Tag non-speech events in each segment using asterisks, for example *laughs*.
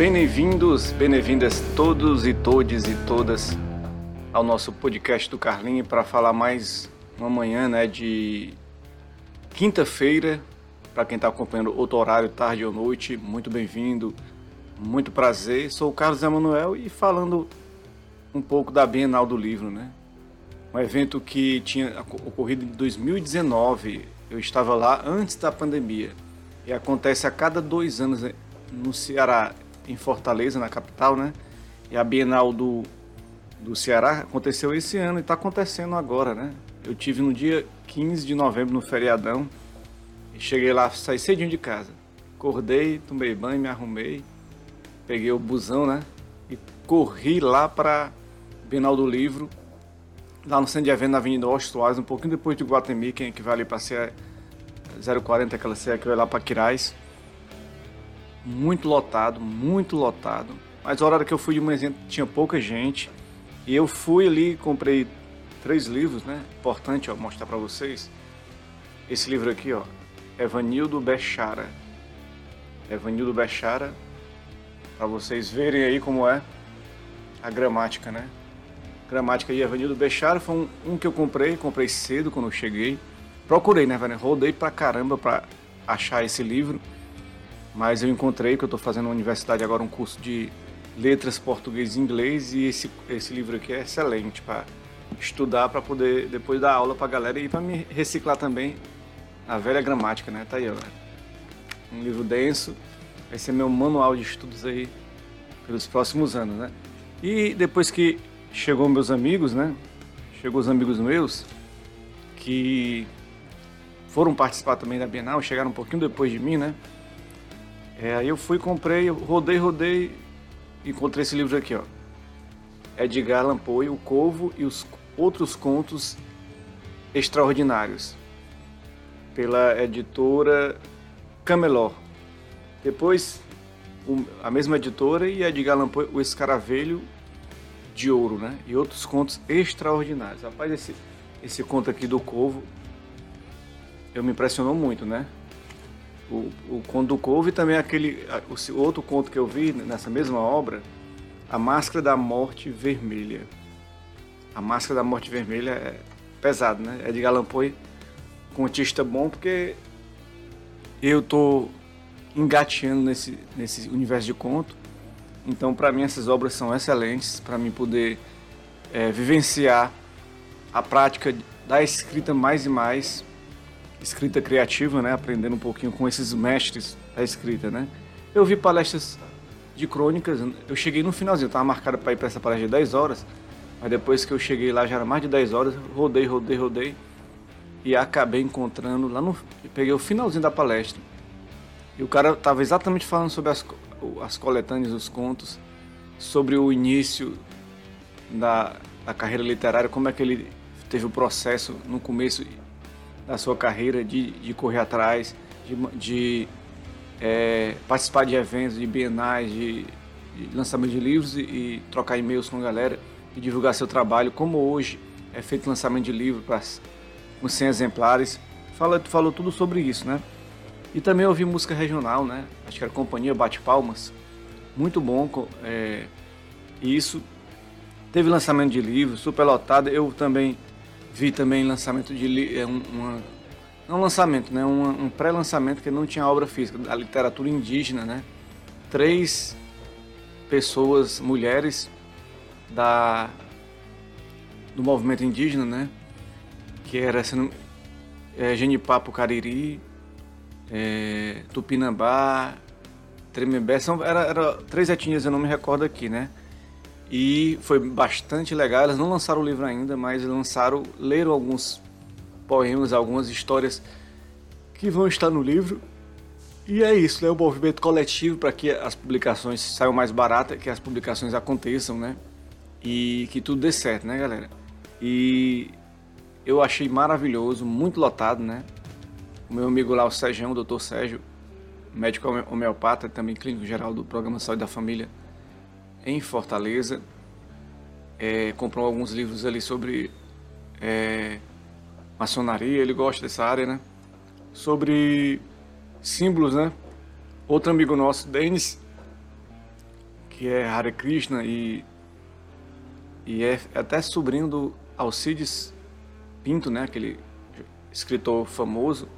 Bem-vindos, bem-vindas todos e todes e todas ao nosso podcast do Carlinho para falar mais uma manhã né, de quinta-feira. Para quem está acompanhando outro horário, tarde ou noite, muito bem-vindo, muito prazer. Sou o Carlos Emanuel e falando um pouco da Bienal do Livro, né? Um evento que tinha ocorrido em 2019. Eu estava lá antes da pandemia e acontece a cada dois anos né, no Ceará, em Fortaleza, na capital, né? E a Bienal do, do Ceará aconteceu esse ano e está acontecendo agora, né? Eu tive no dia 15 de novembro, no feriadão, e cheguei lá, saí cedinho de casa. Acordei, tomei banho, me arrumei, peguei o busão, né? E corri lá para Bienal do Livro, lá no centro de evento na Avenida Ostuais, um pouquinho depois de Guatemi, quem é que vai ali para ser 040, aquela serra que vai lá para Quirais. Muito lotado, muito lotado. Mas a hora que eu fui de manhã tinha pouca gente. E eu fui ali, comprei três livros, né? Importante ó, mostrar para vocês. Esse livro aqui, ó, Evanildo Bechara. Evanildo Bechara, para vocês verem aí como é a gramática, né? Gramática de Evanildo Bechara foi um, um, que eu comprei, comprei cedo quando eu cheguei. Procurei, né, velho? Rodei pra caramba pra achar esse livro. Mas eu encontrei que eu tô fazendo na universidade agora um curso de letras português e inglês e esse, esse livro aqui é excelente para estudar para poder depois dar aula para a galera e para me reciclar também a velha gramática, né? Tá aí, ó. Um livro denso. Vai ser meu manual de estudos aí pelos próximos anos, né? E depois que chegou meus amigos, né? Chegou os amigos meus que foram participar também da Bienal, chegaram um pouquinho depois de mim, né? É, aí eu fui, comprei, rodei, rodei, encontrei esse livro aqui, ó. Edgar Allan Poe, O Corvo e os Outros Contos Extraordinários, pela editora Camelot. Depois, a mesma editora e Edgar Allan Poe, O Escaravelho de Ouro, né? E outros contos extraordinários. Rapaz, esse, esse conto aqui do Corvo, eu me impressionou muito, né? O, o conto do Corvo e também aquele o, outro conto que eu vi nessa mesma obra, A Máscara da Morte Vermelha. A Máscara da Morte Vermelha é pesado, né? É de Allan Poe, contista bom, porque eu tô engateando nesse, nesse universo de conto. Então, para mim, essas obras são excelentes para mim poder é, vivenciar a prática da escrita mais e mais escrita criativa, né? Aprendendo um pouquinho com esses mestres da escrita, né? Eu vi palestras de crônicas, eu cheguei no finalzinho, estava marcado para ir para essa palestra de 10 horas, mas depois que eu cheguei lá já era mais de 10 horas, rodei, rodei, rodei e acabei encontrando lá no peguei o finalzinho da palestra. E o cara estava exatamente falando sobre as, as coletâneas, os contos, sobre o início da, da carreira literária, como é que ele teve o processo no começo da sua carreira de, de correr atrás, de, de é, participar de eventos, de bienais, de, de lançamento de livros e, e trocar e-mails com a galera e divulgar seu trabalho, como hoje é feito lançamento de livro para com 100 exemplares. Fala, falou tudo sobre isso, né? E também ouvi música regional, né? Acho que era Companhia Bate Palmas. Muito bom é, isso. Teve lançamento de livro, super lotado. Eu também Vi também lançamento de é, um, uma, não lançamento, né? Um, pré-lançamento que não tinha obra física, da literatura indígena, né? Três pessoas, mulheres da do movimento indígena, né? Que era sendo, é, Cariri, é, Tupinambá, Tremembé, são era, era três etnias, eu não me recordo aqui, né? E foi bastante legal. Elas não lançaram o livro ainda, mas lançaram, leram alguns poemas, algumas histórias que vão estar no livro. E é isso, né? O movimento coletivo para que as publicações saiam mais baratas, que as publicações aconteçam, né? E que tudo dê certo, né, galera? E eu achei maravilhoso, muito lotado, né? O meu amigo lá, o Sérgio, o doutor Sérgio, médico homeopata, também clínico geral do Programa Saúde da Família, em Fortaleza. É, comprou alguns livros ali sobre é, maçonaria, ele gosta dessa área, né? Sobre símbolos, né? Outro amigo nosso, Denis, que é Hare Krishna e, e é até sobrinho do Alcides Pinto, né? Aquele escritor famoso.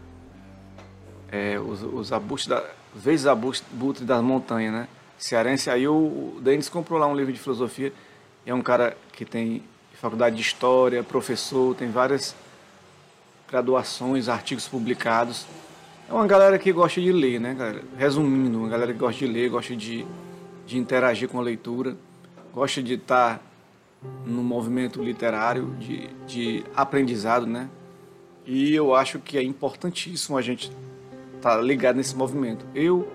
É, os, os abustos da, vezes abutre das montanhas, né? Cearense. Aí o, Denis comprou lá um livro de filosofia. É um cara que tem faculdade de história, professor, tem várias graduações, artigos publicados. É uma galera que gosta de ler, né, galera? Resumindo, uma galera que gosta de ler, gosta de, de interagir com a leitura, gosta de estar no movimento literário, de, de aprendizado, né? E eu acho que é importantíssimo a gente estar tá ligado nesse movimento. Eu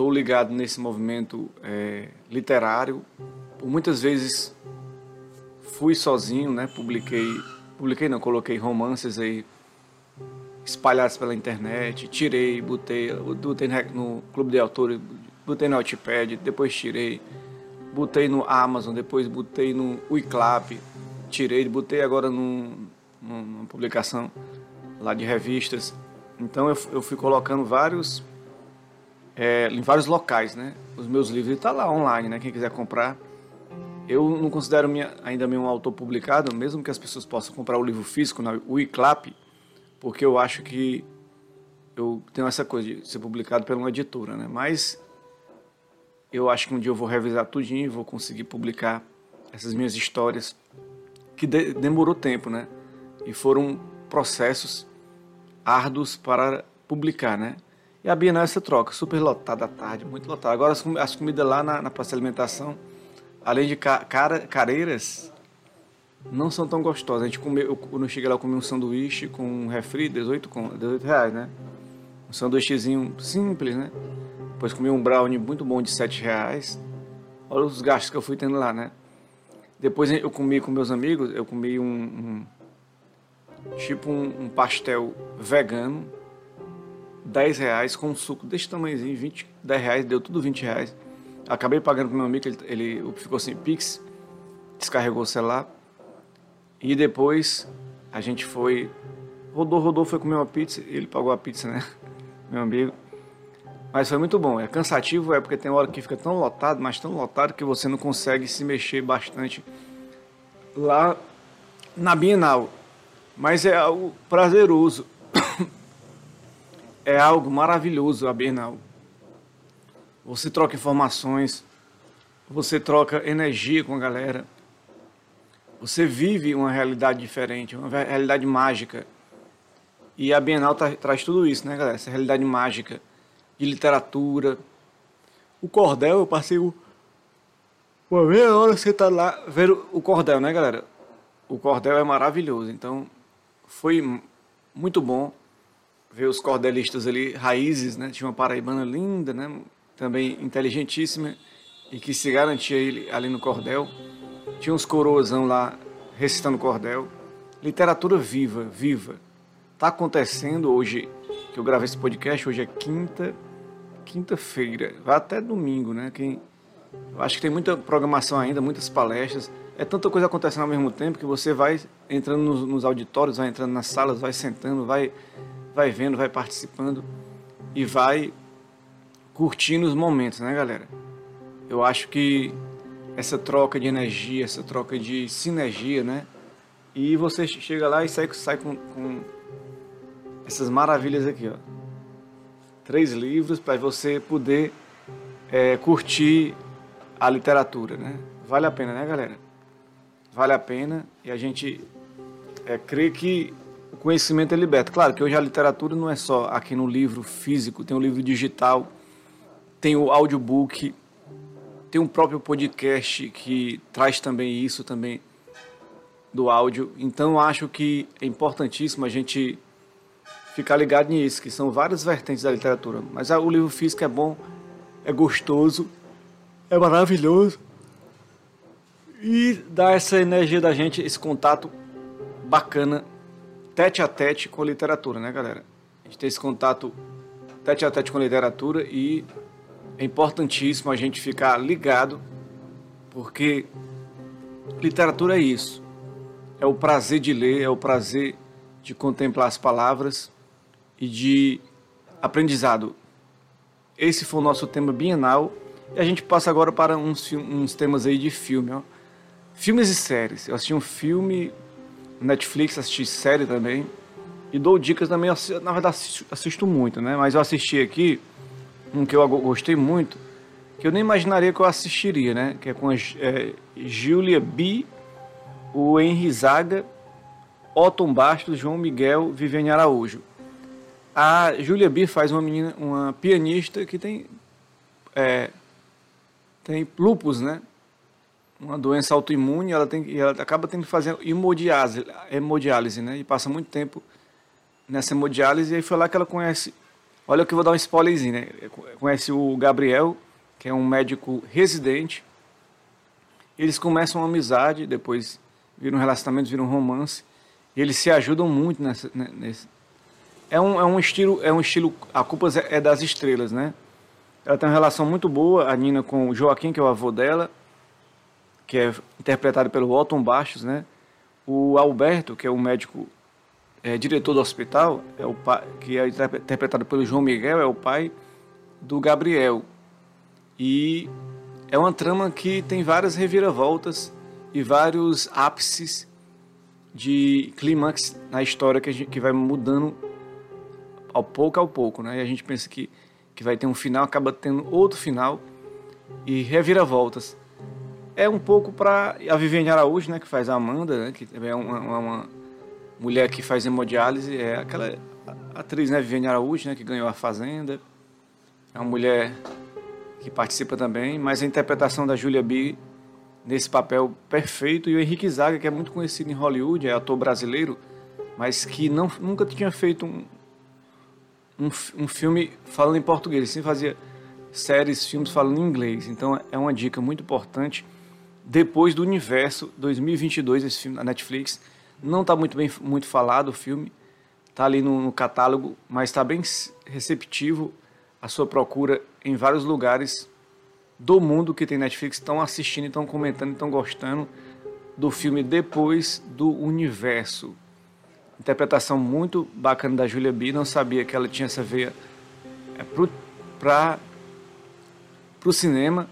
estou ligado nesse movimento é, literário. Por muitas vezes fui sozinho, né? Publiquei publiquei não, coloquei romances aí espalhados pela internet, tirei, botei, botei no clube de autores, botei no Notepad, depois tirei, botei no Amazon, depois botei no Wiclap, tirei, botei agora num, numa publicação lá de revistas. Então eu, eu fui colocando vários é, em vários locais, né? Os meus livros estão tá lá online, né? Quem quiser comprar eu não considero minha, ainda um autor publicado, mesmo que as pessoas possam comprar o livro físico na Wiclap, porque eu acho que eu tenho essa coisa de ser publicado por uma editora, né? Mas eu acho que um dia eu vou revisar tudinho e vou conseguir publicar essas minhas histórias que de, demorou tempo, né? E foram processos árduos para publicar, né? E a Bienal essa troca, super lotada à tarde, muito lotada. Agora as, as comidas lá na, na praça de alimentação além de cara, careiras, não são tão gostosas. A gente comeu, eu, quando eu cheguei lá, eu comi um sanduíche com um refri, 18, com, 18 reais, né? Um sanduíchezinho simples, né? Depois comi um brownie muito bom de 7 reais. Olha os gastos que eu fui tendo lá, né? Depois eu comi com meus amigos, eu comi um, um tipo um, um, pastel vegano, 10 reais, com um suco desse tamanhozinho, 20, 10 reais, deu tudo 20 reais. Acabei pagando pro meu amigo, ele, ele ficou sem Pix, descarregou o celular. E depois a gente foi. Rodou, rodou, foi comer uma pizza. Ele pagou a pizza, né? *laughs* Meu amigo. Mas foi muito bom. É cansativo, é porque tem hora que fica tão lotado, mas tão lotado que você não consegue se mexer bastante lá na Bienal. Mas é algo prazeroso. É algo maravilhoso a Bienal. Você troca informações, você troca energia com a galera. Você vive uma realidade diferente, uma realidade mágica. E a Bienal tra traz tudo isso, né, galera? Essa realidade mágica de literatura. O cordel, eu passei o... Uma meia hora você tá lá vendo o cordel, né, galera? O cordel é maravilhoso. Então, foi muito bom ver os cordelistas ali, raízes, né? Tinha uma paraibana linda, né? também inteligentíssima e que se garantia ali no cordel. Tinha uns coroazão lá recitando cordel. Literatura viva, viva. Tá acontecendo hoje, que eu gravei esse podcast, hoje é quinta, quinta-feira, vai até domingo, né? Quem, eu acho que tem muita programação ainda, muitas palestras. É tanta coisa acontecendo ao mesmo tempo que você vai entrando nos, nos auditórios, vai entrando nas salas, vai sentando, vai, vai vendo, vai participando e vai curtindo os momentos, né, galera? Eu acho que essa troca de energia, essa troca de sinergia, né? E você chega lá e sai, sai com, com essas maravilhas aqui, ó. Três livros para você poder é, curtir a literatura, né? Vale a pena, né, galera? Vale a pena e a gente é, crê que conhecimento é liberto. Claro que hoje a literatura não é só aqui no livro físico, tem o livro digital tem o audiobook, tem um próprio podcast que traz também isso também do áudio. Então acho que é importantíssimo a gente ficar ligado nisso, que são várias vertentes da literatura. Mas o livro físico é bom, é gostoso, é maravilhoso e dá essa energia da gente, esse contato bacana, tete a tete com a literatura, né, galera? A gente tem esse contato tete a tete com a literatura e é importantíssimo a gente ficar ligado, porque literatura é isso. É o prazer de ler, é o prazer de contemplar as palavras e de aprendizado. Esse foi o nosso tema bienal E a gente passa agora para uns, uns temas aí de filme, ó. Filmes e séries. Eu assisti um filme Netflix, assisti série também. E dou dicas também, na verdade assisto, assisto muito, né? Mas eu assisti aqui um que eu gostei muito, que eu nem imaginaria que eu assistiria, né? Que é com a é, Julia B, o Henry Zaga, Otton Bastos, João Miguel, Viviane Araújo. A Julia B faz uma menina, uma pianista que tem é, tem lupus, né? Uma doença autoimune, ela tem ela acaba tendo que fazer hemodiálise, hemodiálise, né? E passa muito tempo nessa hemodiálise e aí foi lá que ela conhece. Olha que eu vou dar um spoilerzinho, né? Conhece o Gabriel, que é um médico residente. Eles começam uma amizade, depois viram um relacionamento, viram romance. E eles se ajudam muito nessa, né, nesse. É um, é um estilo, é um estilo. A culpa é, é das estrelas, né? Ela tem uma relação muito boa, a Nina, com o Joaquim, que é o avô dela, que é interpretado pelo Otton Bastos, né? O Alberto, que é o médico é, diretor do hospital, é o pai, que é interpretado pelo João Miguel, é o pai do Gabriel. E é uma trama que tem várias reviravoltas e vários ápices de clímax na história que, gente, que vai mudando ao pouco ao pouco, né? E a gente pensa que, que vai ter um final, acaba tendo outro final e reviravoltas. É um pouco para a Viviane Araújo, né, que faz a Amanda, né, que é uma, uma, uma mulher que faz hemodiálise, é aquela atriz, né, Viviane Araújo, né, que ganhou a Fazenda. É uma mulher que participa também, mas a interpretação da Julia B nesse papel perfeito e o Henrique Zaga, que é muito conhecido em Hollywood, é ator brasileiro, mas que não, nunca tinha feito um, um, um filme falando em português, ele sempre fazia séries, filmes falando em inglês. Então é uma dica muito importante. Depois do Universo 2022, esse filme na Netflix, não está muito bem muito falado o filme, está ali no, no catálogo, mas está bem receptivo a sua procura em vários lugares do mundo que tem Netflix estão assistindo, estão comentando, estão gostando do filme depois do universo. Interpretação muito bacana da Julia B. Não sabia que ela tinha essa veia é, para o cinema,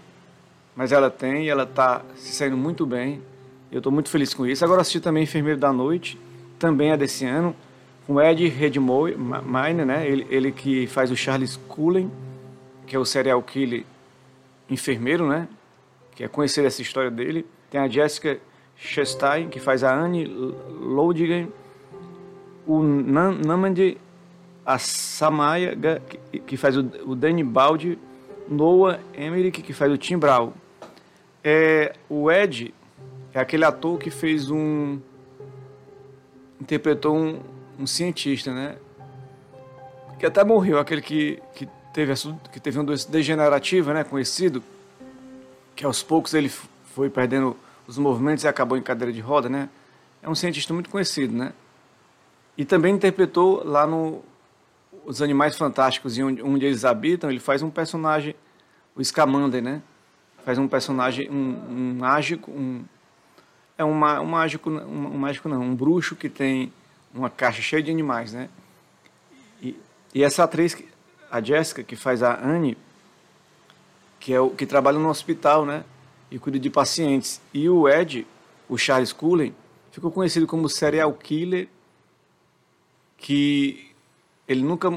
mas ela tem ela está se saindo muito bem. Eu estou muito feliz com isso. Agora assisti também Enfermeiro da Noite, também é desse ano, com Ed Redmayne, né? ele, ele que faz o Charles Cullen, que é o serial killer enfermeiro, né? Que é conhecer essa história dele. Tem a Jessica Chastain, que faz a Anne Lodigan. O Namandi Samaya, que faz o Danny Baldi. Noah Emmerich, que faz o Tim Brown. É, o Ed é aquele ator que fez um... Interpretou um, um cientista, né? Que até morreu, aquele que, que teve, que teve um doença degenerativa, né, conhecido, que aos poucos ele foi perdendo os movimentos e acabou em cadeira de roda, né? É um cientista muito conhecido, né? E também interpretou lá no Os Animais Fantásticos, onde, onde eles habitam, ele faz um personagem, o Scamander, né? Faz um personagem, um, um mágico, um, é um, um mágico, um, um mágico não, um bruxo que tem uma caixa cheia de animais, né? E, e essa atriz, a Jéssica, que faz a Anne, que é o que trabalha no hospital, né? E cuida de pacientes. E o Ed, o Charles Cullen, ficou conhecido como serial killer, que ele nunca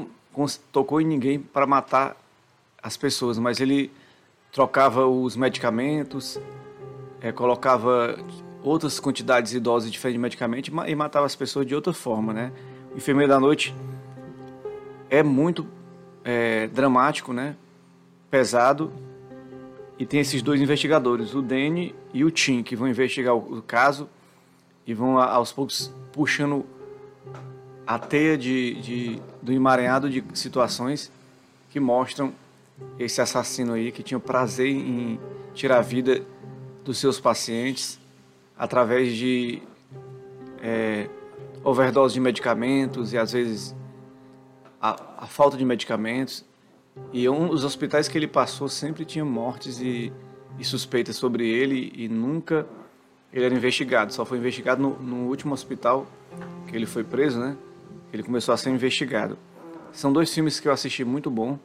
tocou em ninguém para matar as pessoas, mas ele trocava os medicamentos, é, colocava outras quantidades e doses diferentes de medicamento e matava as pessoas de outra forma, né? O Enfermeiro da Noite é muito é, dramático, né? Pesado. E tem esses dois investigadores, o Danny e o Tim, que vão investigar o, o caso e vão aos poucos puxando a teia de, de, do emaranhado de situações que mostram esse assassino aí que tinha prazer em tirar a vida dos seus pacientes através de é, overdose de medicamentos e às vezes a, a falta de medicamentos. E um, os hospitais que ele passou sempre tinham mortes e, e suspeitas sobre ele e nunca ele era investigado. Só foi investigado no, no último hospital que ele foi preso, né? Ele começou a ser investigado. São dois filmes que eu assisti muito bom.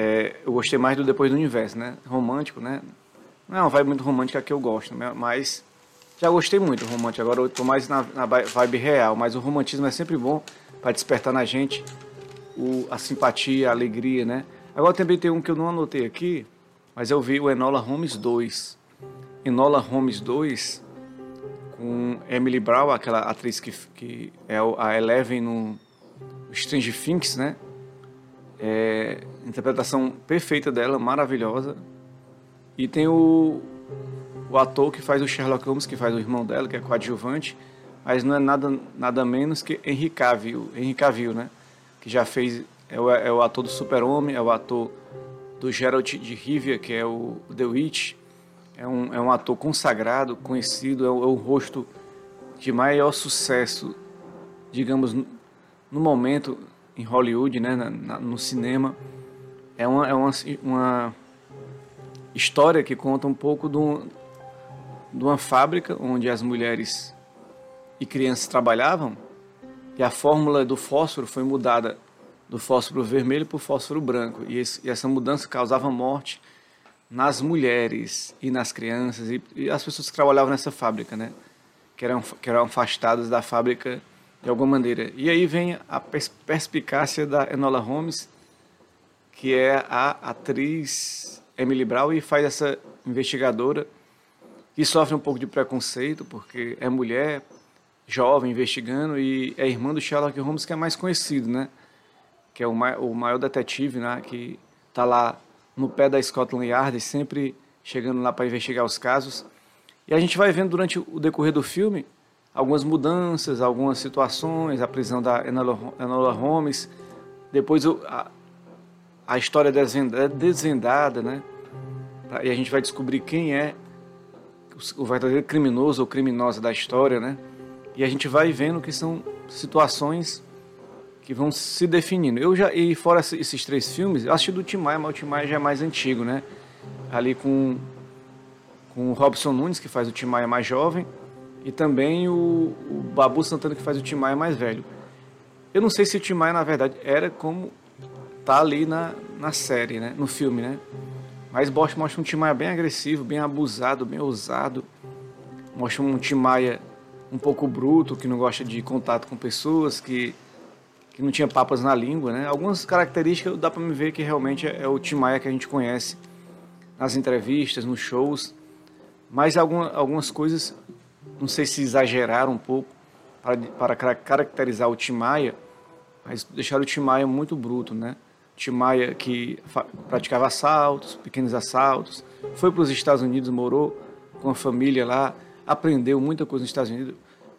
É, eu gostei mais do Depois do Universo, né? Romântico, né? Não é vibe muito romântica que eu gosto, né? mas já gostei muito do romântico. Agora eu tô mais na, na vibe real, mas o romantismo é sempre bom para despertar na gente o, a simpatia, a alegria, né? Agora também tem um que eu não anotei aqui, mas eu vi o Enola Holmes 2. Enola Holmes 2, com Emily Brown, aquela atriz que, que é a Eleven no Strange Things, né? É, interpretação perfeita dela, maravilhosa. E tem o, o ator que faz o Sherlock Holmes, que faz o irmão dela, que é coadjuvante, mas não é nada, nada menos que Henry Cavill, Henry Cavill, né? Que já fez, é o, é o ator do Super-Homem, é o ator do Geralt de Rivia, que é o The Witch. É um, é um ator consagrado, conhecido, é o, é o rosto de maior sucesso, digamos, no, no momento em Hollywood, né, na, na, no cinema. É uma, é uma, uma história que conta um pouco do, de uma fábrica onde as mulheres e crianças trabalhavam e a fórmula do fósforo foi mudada do fósforo vermelho para o fósforo branco. E, esse, e, essa mudança causava morte nas mulheres e nas crianças e, e, as pessoas que trabalhavam nessa fábrica, né? Que eram, que eram afastadas da fábrica de alguma maneira. E aí vem a pers perspicácia da Enola Holmes, que é a atriz Emily Brown e faz essa investigadora que sofre um pouco de preconceito porque é mulher, jovem, investigando e é irmã do Sherlock Holmes que é mais conhecido, né? que é o, o maior detetive, né, que está lá no pé da Scotland Yard, sempre chegando lá para investigar os casos. E a gente vai vendo durante o decorrer do filme algumas mudanças, algumas situações, a prisão da Enola, Holmes, depois a, a história é desvendada, né? E a gente vai descobrir quem é o verdadeiro criminoso ou criminosa da história, né? E a gente vai vendo que são situações que vão se definindo. Eu já e fora esses três filmes, eu assisti do Tim Maia, mas o Tim Maia já é mais antigo, né? Ali com com o Robson Nunes que faz o Tim Maia mais jovem e também o, o Babu Santana que faz o Tim Maia mais velho. Eu não sei se o Tim Maia na verdade era como tá ali na, na série, né? No filme, né? Mas Bosch mostra um Tim Maia bem agressivo, bem abusado, bem ousado. Mostra um Tim Maia um pouco bruto, que não gosta de contato com pessoas, que que não tinha papas na língua, né? Algumas características dá para me ver que realmente é, é o Tim Maia que a gente conhece nas entrevistas, nos shows, mas alguma, algumas coisas, não sei se exageraram um pouco para, para caracterizar o Tim Maia, mas deixaram o Tim Maia muito bruto, né? Tim Maia que praticava assaltos, pequenos assaltos, foi para os Estados Unidos, morou com a família lá, aprendeu muita coisa nos Estados Unidos,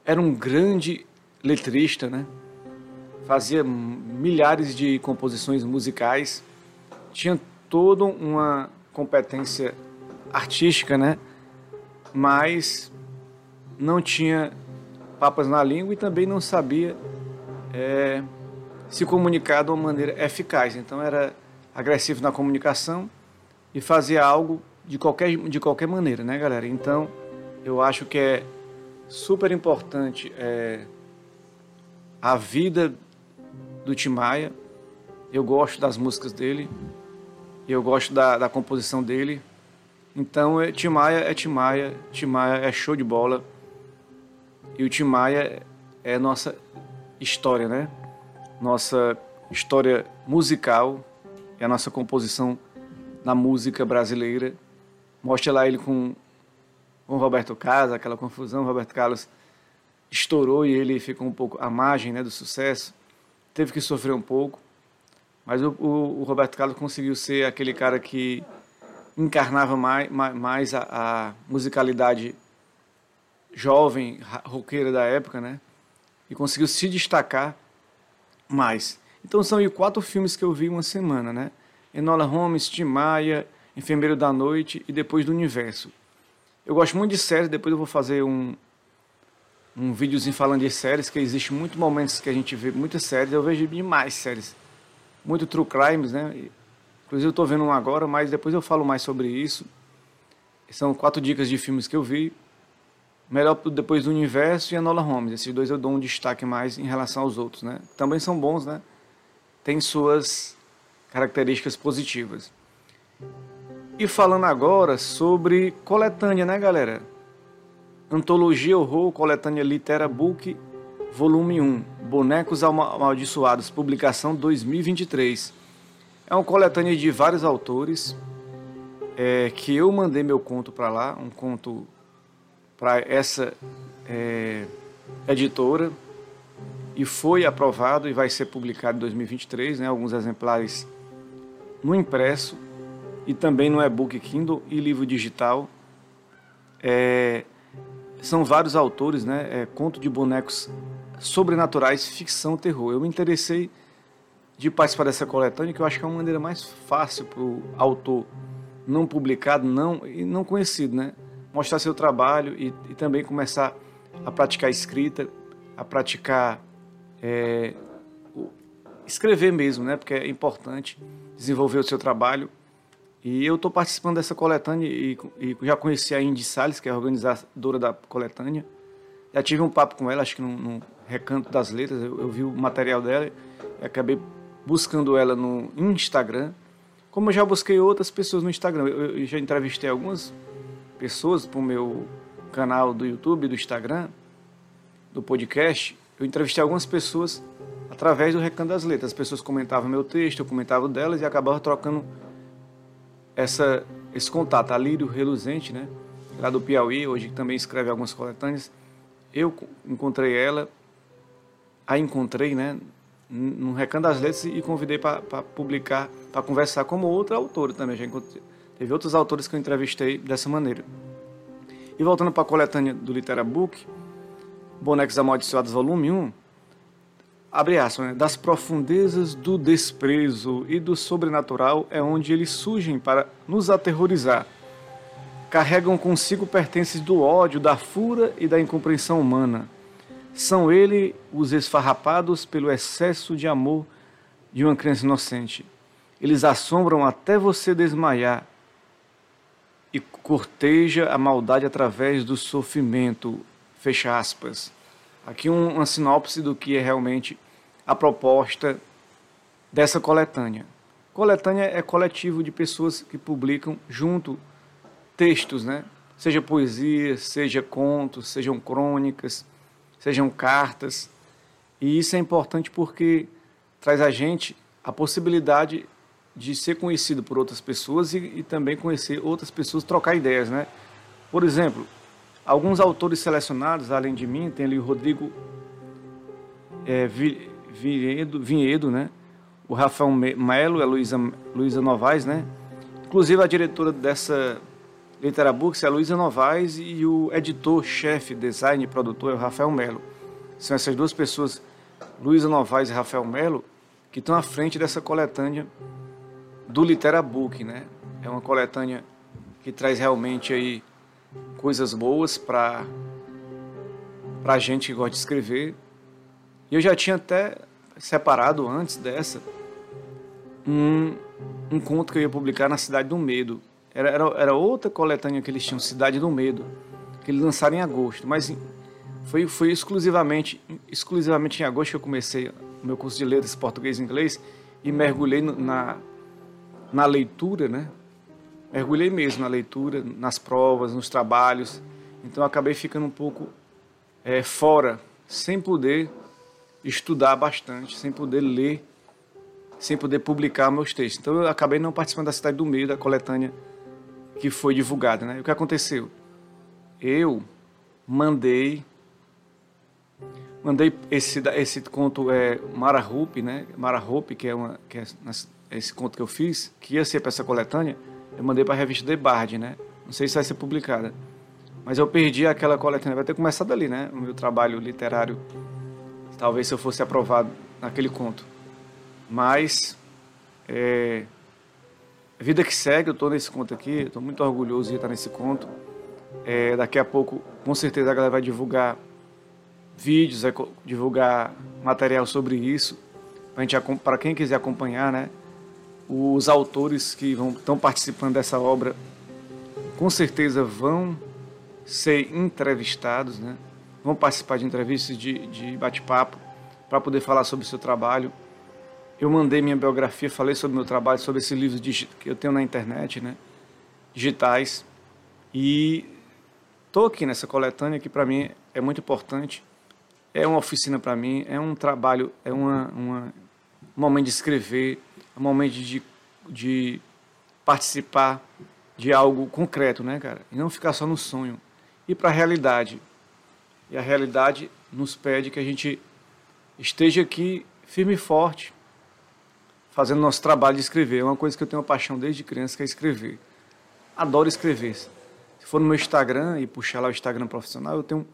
era um grande letrista, né? fazia milhares de composições musicais, tinha toda uma competência artística, né? Mas não tinha papas na língua e também não sabia é, se comunicar de uma maneira eficaz. Então era agressivo na comunicação e fazia algo de qualquer, de qualquer maneira, né, galera? Então eu acho que é super importante é, a vida do Tim Maia. Eu gosto das músicas dele, eu gosto da, da composição dele. Então, é, Tim Maia é Tim Maia, Tim Maia é show de bola. E o Tim Maia é nossa história, né? Nossa história musical, é a nossa composição na música brasileira. Mostra lá ele com o Roberto Carlos, aquela confusão, o Roberto Carlos estourou e ele ficou um pouco à margem né, do sucesso teve que sofrer um pouco, mas o, o, o Roberto Carlos conseguiu ser aquele cara que encarnava mais, mais, mais a, a, musicalidade jovem, roqueira da época, né? E conseguiu se destacar mais. Então são quatro filmes que eu vi uma semana, né? Enola Holmes, Tim Maia, Enfermeiro da Noite e Depois do Universo. Eu gosto muito de séries, depois eu vou fazer um, um videozinho falando de séries, que existe muitos momentos que a gente vê muitas séries, eu vejo demais séries. Muito true crimes, né? Inclusive eu estou vendo um agora, mas depois eu falo mais sobre isso. São quatro dicas de filmes que eu vi. Melhor depois do Universo e Enola Holmes. Esses dois eu dou um destaque mais em relação aos outros, né? Também são bons, né? Tem suas características positivas. E falando agora sobre coletânea, né, galera? Antologia Horror, coletânea Litera Book, volume 1, Bonecos Amaldiçoados, publicação 2023. É uma coletânea de vários autores, é, que eu mandei meu conto para lá, um conto para essa é, editora, e foi aprovado e vai ser publicado em 2023, né, alguns exemplares no impresso e também no e-book Kindle e livro digital. É, são vários autores, né? É, conto de bonecos sobrenaturais, ficção, terror. Eu me interessei de participar dessa coletânea, que eu acho que é uma maneira mais fácil para o autor não publicado não, e não conhecido, né? Mostrar seu trabalho e, e também começar a praticar escrita, a praticar é, escrever mesmo, né? Porque é importante desenvolver o seu trabalho e eu estou participando dessa coletânea e, e, já conheci a Indy Salles, que é a organizadora da coletânea. Já tive um papo com ela, acho que no, no Recanto das Letras, eu, eu, vi o material dela e acabei buscando ela no Instagram. Como eu já busquei outras pessoas no Instagram, eu, eu já entrevistei algumas pessoas para o meu canal do YouTube, do Instagram, do podcast. Eu entrevistei algumas pessoas através do Recanto das Letras. As pessoas comentavam meu texto, eu comentava delas e acabava trocando essa, esse contato. A Lírio Reluzente, né? lá do Piauí, hoje também escreve algumas coletâneas. Eu encontrei ela, a encontrei, né? No Recanto das Letras e convidei para publicar, para conversar como outra autora também. Já encontrei, teve outros autores que eu entrevistei dessa maneira. E voltando para a coletânea do Literabook, Bonecos Amaldiçoados, volume 1, abre aspas, né? das profundezas do desprezo e do sobrenatural é onde eles surgem para nos aterrorizar. Carregam consigo pertences do ódio, da fúria e da incompreensão humana. São ele os esfarrapados pelo excesso de amor de uma criança inocente. Eles assombram até você desmaiar e corteja a maldade através do sofrimento. Fecha aspas. Aqui um, uma sinopse do que é realmente a proposta dessa coletânea. Coletânea é coletivo de pessoas que publicam junto textos, né? Seja poesia, seja contos, sejam crônicas, sejam cartas. E isso é importante porque traz a gente a possibilidade de ser conhecido por outras pessoas e, e também conhecer outras pessoas, trocar ideias, né? Por exemplo, Alguns autores selecionados, além de mim, tem ali o Rodrigo é, Vinhedo, Vinhedo, né? o Rafael Melo, a Luísa, Luísa Novaes, né? Inclusive a diretora dessa Literabooks é a Luísa Novaes e o editor-chefe, design e produtor é o Rafael Melo. São essas duas pessoas, Luísa Novaes e Rafael Melo, que estão à frente dessa coletânea do Literabook, né? É uma coletânea que traz realmente aí coisas boas para a gente que gosta de escrever. E eu já tinha até separado antes dessa um, um conto que eu ia publicar na Cidade do Medo. Era, era, era outra coletânea que eles tinham, Cidade do Medo, que eles lançaram em agosto. Mas foi, foi exclusivamente, exclusivamente em agosto que eu comecei o meu curso de letras português e inglês e mergulhei na, na leitura, né? mergulhei mesmo na leitura, nas provas, nos trabalhos. Então acabei ficando um pouco é, fora, sem poder estudar bastante, sem poder ler, sem poder publicar meus textos. Então eu acabei não participando da Cidade do Meio, da coletânea que foi divulgada. Né? E o que aconteceu? Eu mandei mandei esse esse conto é Mara Hope, né? Mara Hope, que é uma que é esse conto que eu fiz, que ia ser para essa coletânea eu mandei para a revista The Bard, né? Não sei se vai ser publicada. Mas eu perdi aquela coletânea. Vai ter começado ali, né? O meu trabalho literário. Talvez se eu fosse aprovado naquele conto. Mas. É, vida que segue, eu estou nesse conto aqui. Estou muito orgulhoso de estar nesse conto. É, daqui a pouco, com certeza, a galera vai divulgar vídeos, vai divulgar material sobre isso. Para quem quiser acompanhar, né? Os autores que vão, estão participando dessa obra com certeza vão ser entrevistados, né? vão participar de entrevistas de, de bate-papo para poder falar sobre o seu trabalho. eu mandei minha biografia, falei sobre meu trabalho, sobre esses livros que eu tenho na internet, né? Digitais. E estou aqui nessa coletânea que para mim é muito importante. É uma oficina para mim, é um trabalho, é uma, uma, um momento de escrever, um momento de, de participar de algo concreto, né, cara? E não ficar só no sonho. E para a realidade. E a realidade nos pede que a gente esteja aqui firme e forte, fazendo nosso trabalho de escrever. É uma coisa que eu tenho uma paixão desde criança, que é escrever. Adoro escrever. Se for no meu Instagram e puxar lá o Instagram profissional, eu tenho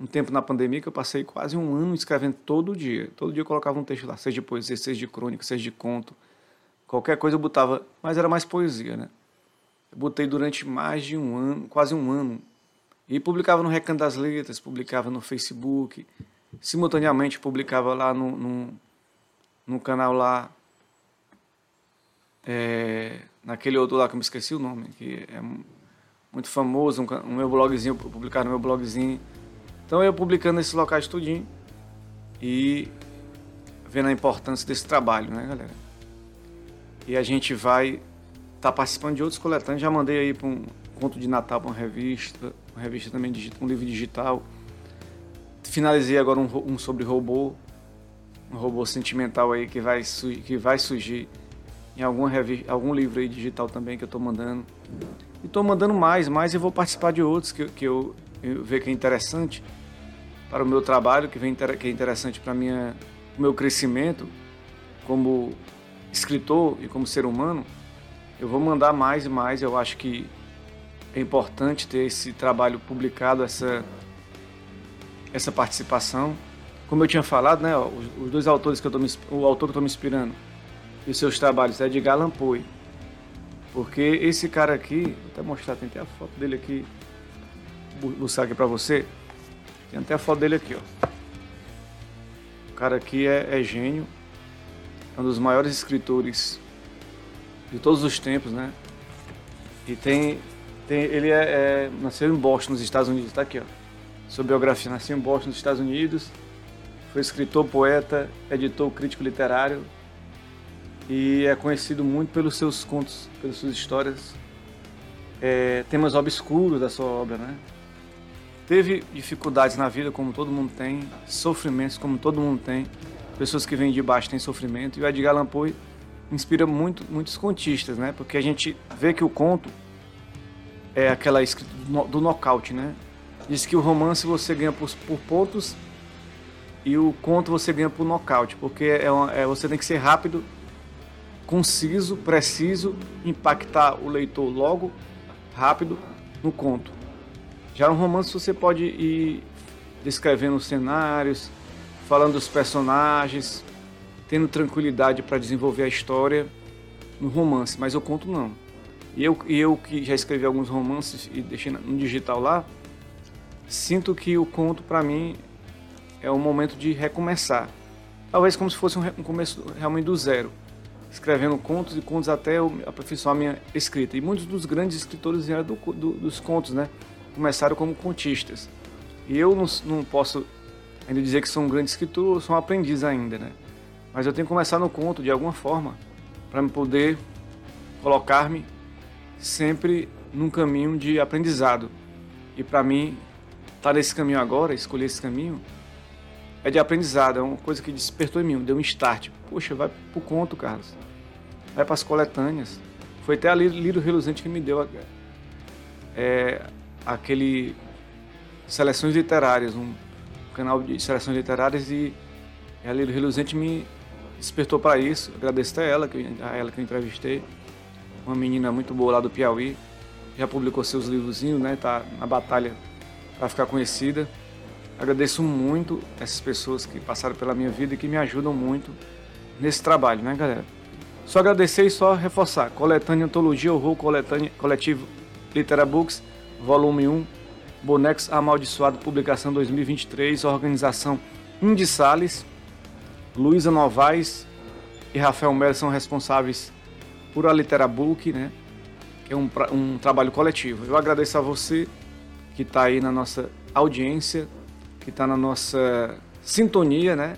um tempo na pandemia que eu passei quase um ano escrevendo todo dia. Todo dia eu colocava um texto lá, seja de poesia, seja de crônica, seja de conto. Qualquer coisa eu botava, mas era mais poesia, né? Eu botei durante mais de um ano, quase um ano. E publicava no Recanto das Letras, publicava no Facebook, simultaneamente publicava lá no, no, no canal lá, é, naquele outro lá que eu me esqueci o nome, que é muito famoso, um, um meu blogzinho, publicar no meu blogzinho. Então eu publicando esses locais tudinho e vendo a importância desse trabalho, né, galera? E a gente vai estar tá participando de outros coletâneos. Já mandei aí para um conto de Natal para uma revista, uma revista também, um livro digital. Finalizei agora um, um sobre robô, um robô sentimental aí que vai, que vai surgir em alguma revista, algum livro aí digital também que eu estou mandando. E estou mandando mais, mais e vou participar de outros que, que eu, eu vejo que é interessante para o meu trabalho, que, vem, que é interessante para o meu crescimento como escritor e como ser humano. Eu vou mandar mais e mais. Eu acho que é importante ter esse trabalho publicado, essa, essa participação. Como eu tinha falado, né, os, dois autores que eu tô me, o autor que eu estou me inspirando e os seus trabalhos é de Galan Poe. Porque esse cara aqui, vou até mostrar, tem até a foto dele aqui, vou buscar aqui para você. Tem até a foto dele aqui, ó. O cara aqui é, é gênio, um dos maiores escritores de todos os tempos, né? E tem, tem ele é, é, nasceu em Boston, nos Estados Unidos, tá aqui, ó. Sua biografia, nasceu em Boston, nos Estados Unidos, foi escritor, poeta, editor, crítico literário, e é conhecido muito pelos seus contos, pelas suas histórias, é, temas obscuros da sua obra, né? Teve dificuldades na vida, como todo mundo tem, sofrimentos, como todo mundo tem, pessoas que vêm de baixo têm sofrimento, e o Edgar Allan Poe inspira muito, muitos contistas, né? Porque a gente vê que o conto é aquela escrita do nocaute, né? Diz que o romance você ganha por, por pontos e o conto você ganha por nocaute, porque é, uma, é você tem que ser rápido conciso, preciso, impactar o leitor logo, rápido, no conto. Já no romance você pode ir descrevendo os cenários, falando dos personagens, tendo tranquilidade para desenvolver a história no romance, mas eu conto não. E eu, eu que já escrevi alguns romances e deixei no digital lá, sinto que o conto para mim é um momento de recomeçar. Talvez como se fosse um começo realmente do zero escrevendo contos e contos até eu aperfeiçoar a minha escrita. E muitos dos grandes escritores vieram do, do, dos contos, né? Começaram como contistas. E eu não, não posso ainda dizer que sou um grande escritor, sou um aprendiz ainda, né? Mas eu tenho que começar no conto de alguma forma para me poder colocar-me sempre num caminho de aprendizado. E para mim, estar tá nesse caminho agora, escolher esse caminho, é de aprendizado, é uma coisa que despertou em mim, deu um start. Poxa, vai pro conto, Carlos vai para as coletâneas. Foi até a Lírio Reluzente que me deu é, aquele Seleções Literárias, um canal de seleções literárias e a Lírio Reluzente me despertou para isso. Agradeço até ela, a ela que eu entrevistei, uma menina muito boa lá do Piauí, já publicou seus livrozinhos, né? Tá na batalha para ficar conhecida. Agradeço muito essas pessoas que passaram pela minha vida e que me ajudam muito nesse trabalho, né, galera? Só agradecer e só reforçar. Coletânea Antologia Horror Coletânea, Coletivo Literabooks, volume 1, Bonecos Amaldiçoado, publicação 2023, organização Indy Salles, Luísa Novaes e Rafael Melo são responsáveis por a Literabook, né? Que é um, um trabalho coletivo. Eu agradeço a você que está aí na nossa audiência, que está na nossa sintonia, né?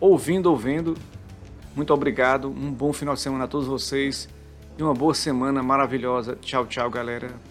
Ouvindo, ouvindo Muito obrigado, um bom final de semana a todos vocês e uma boa semana maravilhosa. Tchau, tchau, galera.